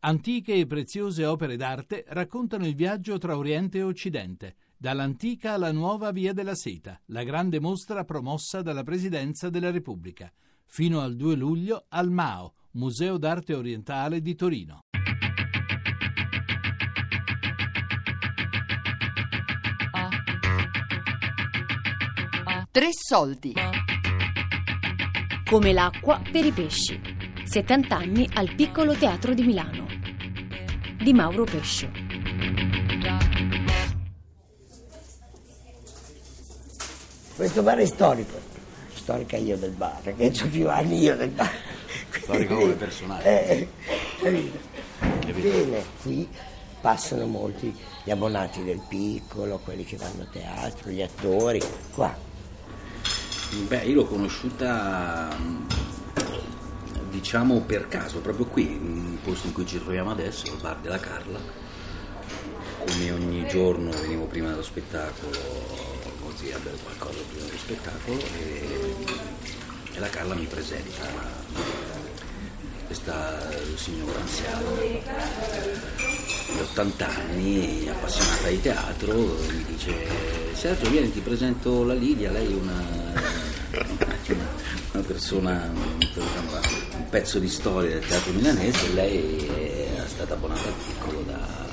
Antiche e preziose opere d'arte raccontano il viaggio tra Oriente e Occidente, dall'antica alla nuova Via della Seta, la grande mostra promossa dalla Presidenza della Repubblica, fino al 2 luglio al MAO, Museo d'Arte Orientale di Torino. Tre soldi. Come l'acqua per i pesci. 70 anni al Piccolo Teatro di Milano. Di Mauro Pescio. Questo bar è storico. Storica io del bar, che ho più anni io del bar. Storico come personaggio. Eh, capito? Bene, qui passano molti gli abbonati del piccolo, quelli che vanno a teatro, gli attori, qua. Beh, io l'ho conosciuta diciamo per caso, proprio qui, nel posto in cui ci troviamo adesso, il bar della Carla. Come ogni giorno venivo prima dello spettacolo, così a bere qualcosa prima dello spettacolo e, e la Carla mi presenta questa signora anziana di 80 anni, appassionata di teatro, mi dice Sergio vieni ti presento la Lidia, lei è una, una persona, diciamo, pezzo di storia del teatro milanese, lei è stata abbonata al piccolo da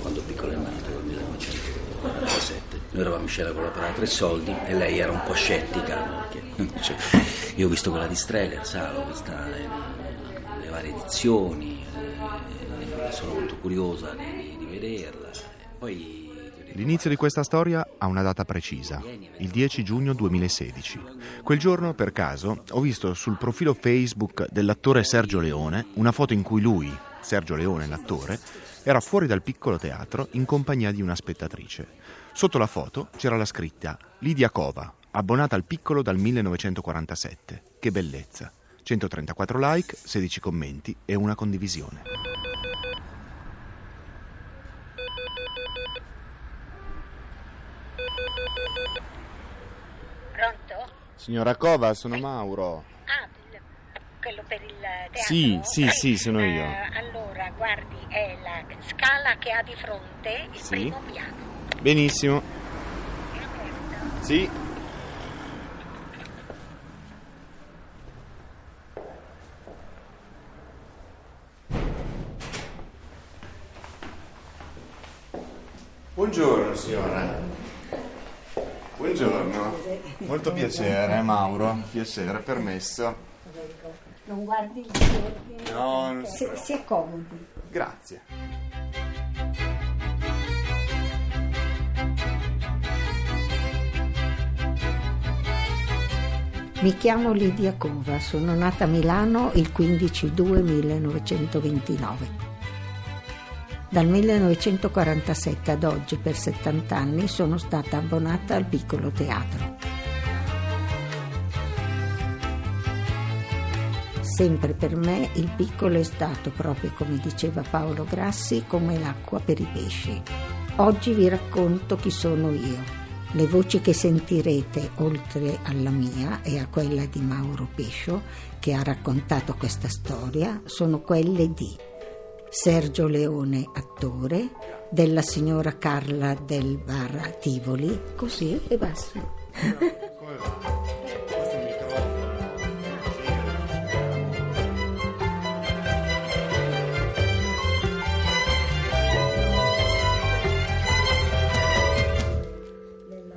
quando piccolo è nato, dal 1947. Noi eravamo in scena con l'opera Tre Soldi e lei era un po' scettica perché cioè, io ho visto quella di Streller, sa, l'ho vista nelle varie edizioni, eh, sono molto curiosa di, di vederla. Poi L'inizio di questa storia ha una data precisa, il 10 giugno 2016. Quel giorno, per caso, ho visto sul profilo Facebook dell'attore Sergio Leone una foto in cui lui, Sergio Leone, l'attore, era fuori dal piccolo teatro in compagnia di una spettatrice. Sotto la foto c'era la scritta Lidia Cova, abbonata al piccolo dal 1947. Che bellezza! 134 like, 16 commenti e una condivisione. Signora Cova, sono Mauro. Ah, quello per il teatro? Sì, sì, Eh, sì, sono io. eh, allora, guardi, è la scala che ha di fronte il Sì. primo piano. Benissimo. È aperto. Sì. Buongiorno signora. Buongiorno. Molto piacere, Mauro. Piacere, permesso. Non guardi il ordine? No, non si si, si accomodi. Grazie. Mi chiamo Lidia Cova, sono nata a Milano il 15-2-1929. Dal 1947 ad oggi, per 70 anni, sono stata abbonata al piccolo teatro. Sempre per me il piccolo è stato, proprio come diceva Paolo Grassi, come l'acqua per i pesci. Oggi vi racconto chi sono io. Le voci che sentirete, oltre alla mia e a quella di Mauro Pescio, che ha raccontato questa storia, sono quelle di Sergio Leone, attore, della signora Carla del bar Tivoli, così e basta.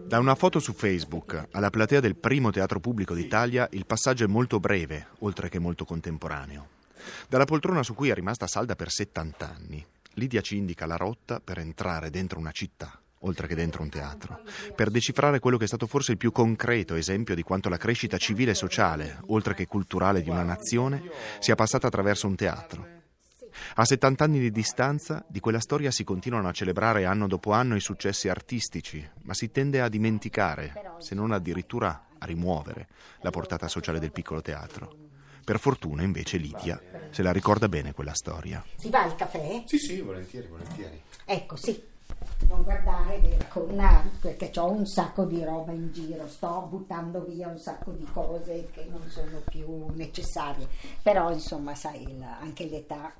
Da una foto su Facebook alla platea del primo teatro pubblico d'Italia il passaggio è molto breve, oltre che molto contemporaneo. Dalla poltrona su cui è rimasta salda per 70 anni, Lidia ci indica la rotta per entrare dentro una città, oltre che dentro un teatro, per decifrare quello che è stato forse il più concreto esempio di quanto la crescita civile e sociale, oltre che culturale di una nazione, sia passata attraverso un teatro. A 70 anni di distanza, di quella storia si continuano a celebrare anno dopo anno i successi artistici, ma si tende a dimenticare, se non addirittura a rimuovere, la portata sociale del piccolo teatro. Per fortuna, invece, Lidia se la ricorda bene quella storia. Si va al caffè? Sì, sì, volentieri, volentieri. Ecco, sì. non guardare una, perché ho un sacco di roba in giro, sto buttando via un sacco di cose che non sono più necessarie, però insomma sai la, anche l'età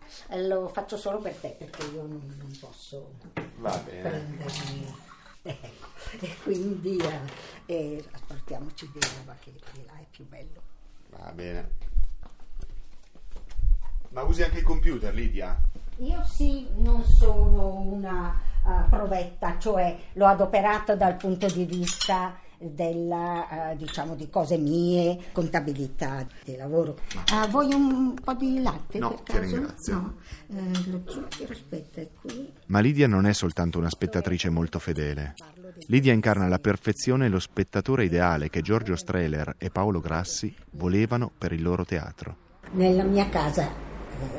lo faccio solo per te perché io non, non posso prendermi ecco. e quindi eh, eh, roba che di là è più bello. Va bene. Ma usi anche il computer, Lidia? Io sì, non sono una uh, provetta, cioè l'ho adoperato dal punto di vista della, uh, diciamo, di cose mie, contabilità di lavoro. Uh, vuoi un po' di latte? No, per ti caso? ringrazio. No, Eh, lo zucchero, aspetta, è qui. Ma Lidia non è soltanto una spettatrice molto fedele. Lidia incarna alla perfezione lo spettatore ideale che Giorgio Strehler e Paolo Grassi volevano per il loro teatro. Nella mia casa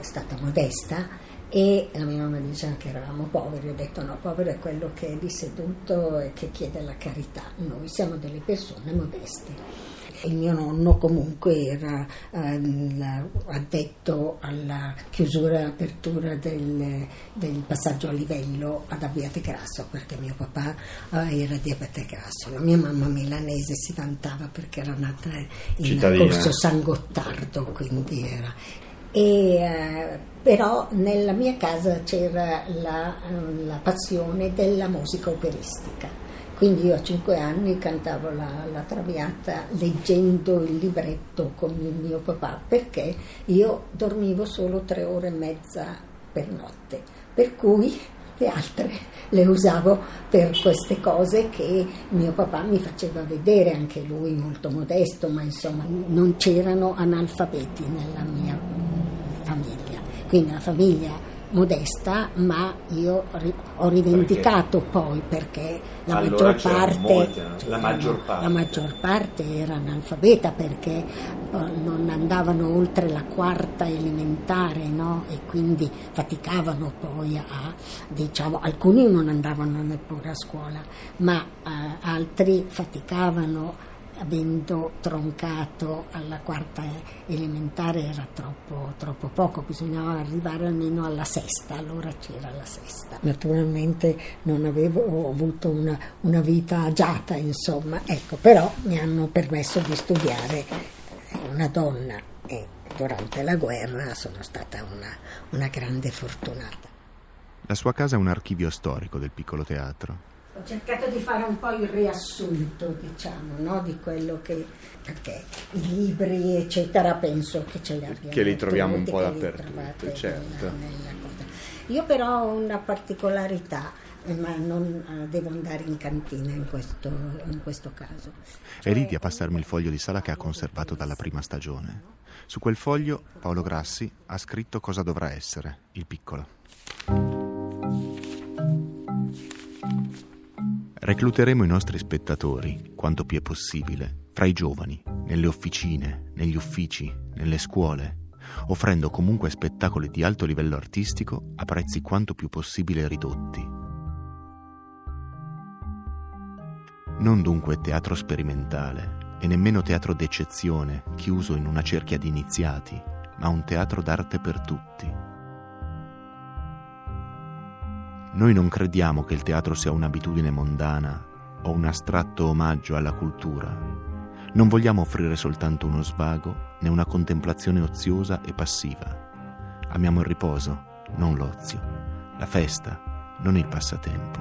stata modesta e la mia mamma diceva che eravamo poveri, ho detto no, povero è quello che è lì seduto e che chiede la carità, noi siamo delle persone modeste. Il mio nonno comunque era ehm, addetto alla chiusura e apertura del, del passaggio a livello ad Abbiate Grasso perché mio papà eh, era di Abbiate Grasso. La mia mamma milanese si vantava perché era nata in Cittadina. Corso San Gottardo, quindi era e, eh, però nella mia casa c'era la, la passione della musica operistica. Quindi io a cinque anni cantavo la, la Traviata leggendo il libretto con il mio papà perché io dormivo solo tre ore e mezza per notte, per cui le altre le usavo per queste cose che mio papà mi faceva vedere, anche lui molto modesto, ma insomma non c'erano analfabeti nella mia famiglia, quindi una famiglia modesta, ma io ri- ho rivendicato poi perché la Allora maggior parte molti, no? La maggior parte. la maggior parte era analfabeta perché eh, non andavano oltre la quarta elementare no? e quindi faticavano poi a, diciamo, alcuni non andavano neppure a scuola, ma eh, altri faticavano avendo troncato alla quarta elementare era troppo, troppo poco, bisognava arrivare almeno alla sesta, allora c'era la sesta. Naturalmente non avevo avuto una, una vita agiata, insomma, ecco, però mi hanno permesso di studiare una donna e durante la guerra sono stata una, una grande fortunata. La sua casa è un archivio storico del piccolo teatro. Ho cercato di fare un po' il riassunto, diciamo, no, di quello che... perché i libri, eccetera, penso che ce li abbiamo Che li troviamo un po' dappertutto, certo. nella- nella cosa. Io però ho una particolarità, eh, ma non eh, devo andare in cantina in questo, in questo caso. È Lidia a passarmi il foglio di sala che ha conservato dalla prima stagione. Su quel foglio Paolo Grassi ha scritto cosa dovrà essere il piccolo. Recluteremo i nostri spettatori, quanto più è possibile, fra i giovani, nelle officine, negli uffici, nelle scuole, offrendo comunque spettacoli di alto livello artistico a prezzi quanto più possibile ridotti. Non dunque teatro sperimentale e nemmeno teatro d'eccezione, chiuso in una cerchia di iniziati, ma un teatro d'arte per tutti. Noi non crediamo che il teatro sia un'abitudine mondana o un astratto omaggio alla cultura. Non vogliamo offrire soltanto uno svago né una contemplazione oziosa e passiva. Amiamo il riposo, non l'ozio, la festa, non il passatempo.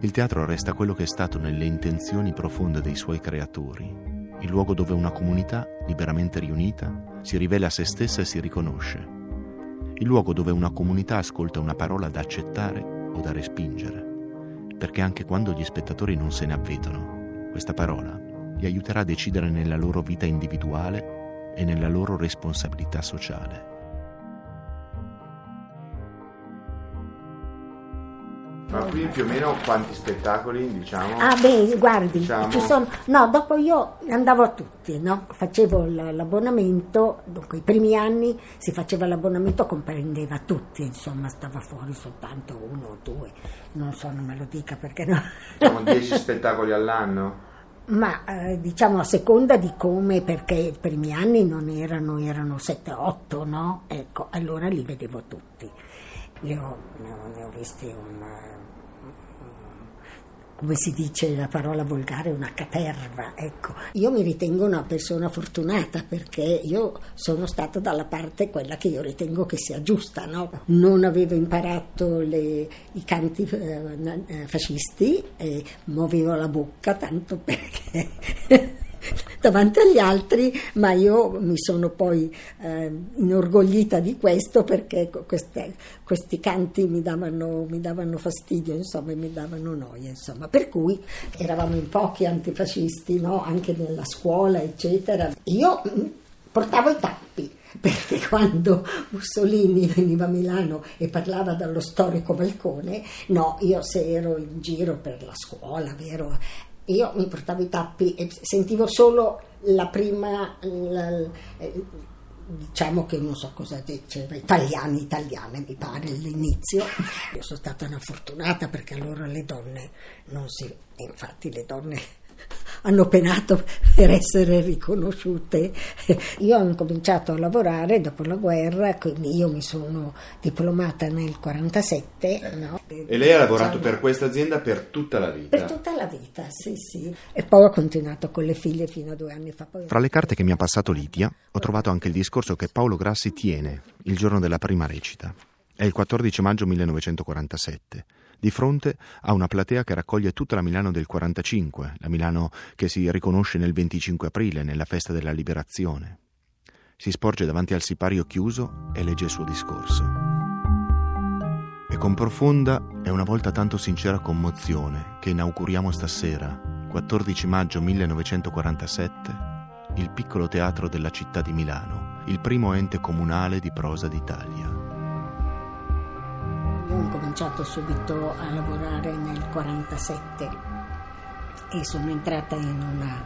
Il teatro resta quello che è stato nelle intenzioni profonde dei suoi creatori, il luogo dove una comunità, liberamente riunita, si rivela a se stessa e si riconosce, il luogo dove una comunità ascolta una parola da accettare o da respingere, perché anche quando gli spettatori non se ne avvedono, questa parola li aiuterà a decidere nella loro vita individuale e nella loro responsabilità sociale. Ma qui più o meno quanti spettacoli, diciamo? Ah beh, guardi, Diciamo- ci sono... No, dopo io andavo a tutti, no? Facevo l'abbonamento, dunque i primi anni si faceva l'abbonamento, comprendeva tutti, insomma, stava fuori soltanto uno o due, non so, non me lo dica perché no. Diciamo 10 spettacoli all'anno? Ma eh, diciamo a seconda di come, perché i primi anni non erano, erano 7-8, no? Ecco, allora li vedevo tutti. Ho, ne ho, ne ho visti un, come si dice la parola volgare, una caterva. Ecco. Io mi ritengo una persona fortunata perché io sono stata dalla parte quella che io ritengo che sia giusta. No? Non avevo imparato le, i canti eh, eh fascisti e muovevo la bocca tanto perché davanti agli altri, ma io mi sono poi eh, inorgoglita di questo perché queste, questi canti mi davano, mi davano, fastidio, insomma, mi davano noia, insomma. Per cui eravamo in pochi antifascisti, no? anche nella scuola, eccetera. Io mm, portavo i tappi perché quando Mussolini veniva a Milano e parlava dallo storico balcone, no, io se ero in giro per la scuola, vero, io mi portavo i tappi e sentivo solo la prima, la, diciamo che non so cosa diceva, italiani, italiane mi pare all'inizio. Io sono stata una fortunata perché allora le donne non si, infatti le donne hanno penato per essere riconosciute. Io ho incominciato a lavorare dopo la guerra, quindi io mi sono diplomata nel 1947. No? E lei ha lavorato per questa azienda per tutta la vita? Per tutta la vita, sì, sì. E poi ho continuato con le figlie fino a due anni fa. Poi... Fra le carte che mi ha passato Lidia, ho trovato anche il discorso che Paolo Grassi tiene il giorno della prima recita. È il 14 maggio 1947 di fronte a una platea che raccoglie tutta la Milano del 45, la Milano che si riconosce nel 25 aprile, nella festa della liberazione. Si sporge davanti al sipario chiuso e legge il suo discorso. E con profonda e una volta tanto sincera commozione che inauguriamo stasera, 14 maggio 1947, il piccolo teatro della città di Milano, il primo ente comunale di prosa d'Italia. Cominciato subito a lavorare nel 1947 e sono entrata in, una,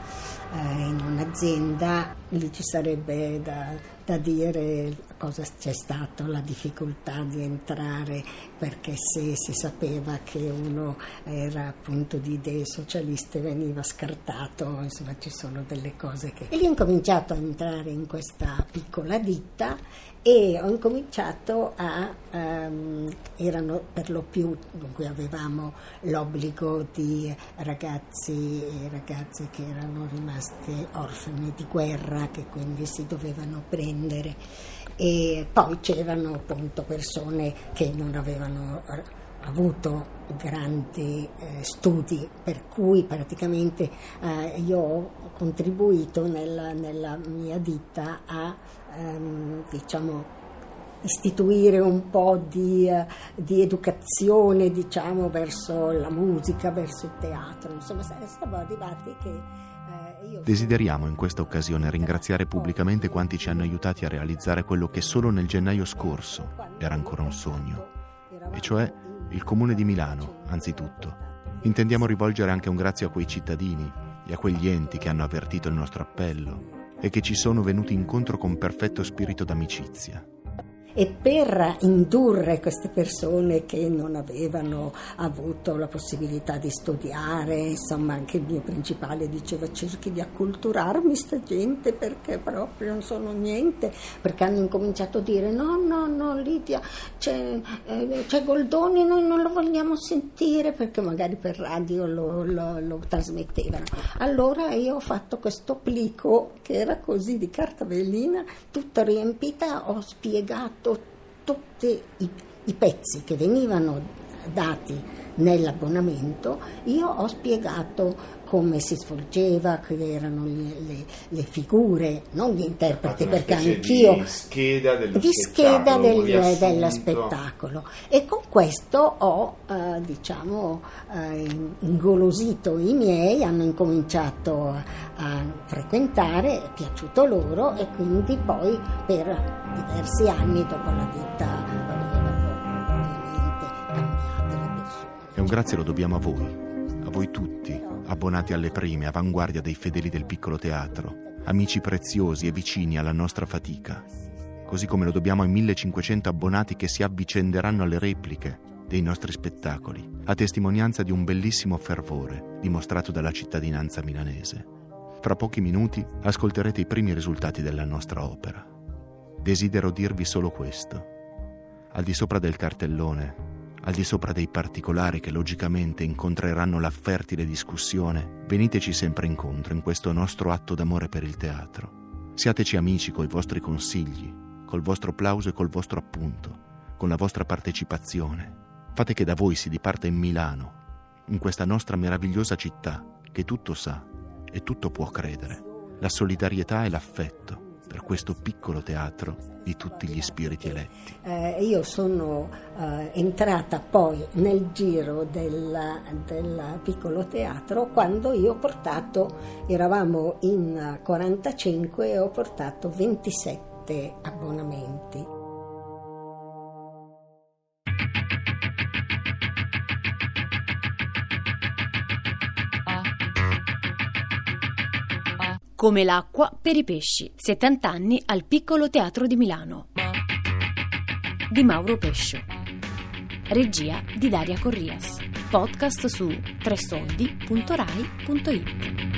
eh, in un'azienda, lì ci sarebbe da, da, dire cosa c'è stato, la difficoltà di entrare perché se si sapeva che uno era appunto di idee socialiste veniva scartato, insomma ci sono delle cose che... E lì ho cominciato a entrare in questa piccola ditta e ho incominciato a, um, erano per lo più, dunque avevamo l'obbligo di ragazzi e ragazze che erano rimasti orfani di guerra, che quindi si dovevano prendere e poi c'erano appunto persone che non avevano avuto grandi eh, studi, per cui praticamente eh, io ho contribuito nella, nella mia ditta a ehm, diciamo, istituire un po' di, uh, di educazione diciamo, verso la musica, verso il teatro, insomma siamo arrivati che... Desideriamo in questa occasione ringraziare pubblicamente quanti ci hanno aiutati a realizzare quello che solo nel gennaio scorso era ancora un sogno, e cioè il Comune di Milano, anzitutto. Intendiamo rivolgere anche un grazie a quei cittadini e a quegli enti che hanno avvertito il nostro appello e che ci sono venuti incontro con perfetto spirito d'amicizia e per indurre queste persone che non avevano avuto la possibilità di studiare, insomma anche il mio principale diceva cerchi di acculturarmi sta gente perché proprio non sono niente, perché hanno incominciato a dire no, no, no Lidia, c'è, eh, c'è Goldoni, noi non lo vogliamo sentire perché magari per radio lo, lo, lo trasmettevano. Allora io ho fatto questo plico che era così di carta velina, tutta riempita, ho spiegato fatto tutti i, i pezzi che venivano dati nell'abbonamento, io ho spiegato come si svolgeva, che erano le, le, le figure, non gli interpreti, perché anch'io... Di scheda, di scheda del, dello spettacolo. E con questo ho, eh, diciamo, eh, ingolosito i miei, hanno incominciato a, a frequentare, è piaciuto loro e quindi poi per diversi anni dopo la vita, ovviamente, cambiate le persone. E un grazie lo dobbiamo a voi a voi tutti, abbonati alle prime, avanguardia dei fedeli del piccolo teatro, amici preziosi e vicini alla nostra fatica, così come lo dobbiamo ai 1500 abbonati che si avvicenderanno alle repliche, dei nostri spettacoli, a testimonianza di un bellissimo fervore dimostrato dalla cittadinanza milanese. Fra pochi minuti ascolterete i primi risultati della nostra opera. Desidero dirvi solo questo. Al di sopra del cartellone, al di sopra dei particolari che logicamente incontreranno la fertile discussione, veniteci sempre incontro in questo nostro atto d'amore per il teatro. Siateci amici coi vostri consigli, col vostro plauso e col vostro appunto, con la vostra partecipazione. Fate che da voi si diparta in Milano, in questa nostra meravigliosa città che tutto sa e tutto può credere, la solidarietà e l'affetto per questo piccolo teatro di tutti gli spiriti eletti. Eh, io sono eh, entrata poi nel giro del, piccolo teatro quando io ho portato, eravamo in 45 e ho portato 27 abbonamenti. Come l'acqua per i pesci. 70 anni al Piccolo Teatro di Milano. Di Mauro Pescio. Regia di Daria Corrias. Podcast su tresoldi.rai.it.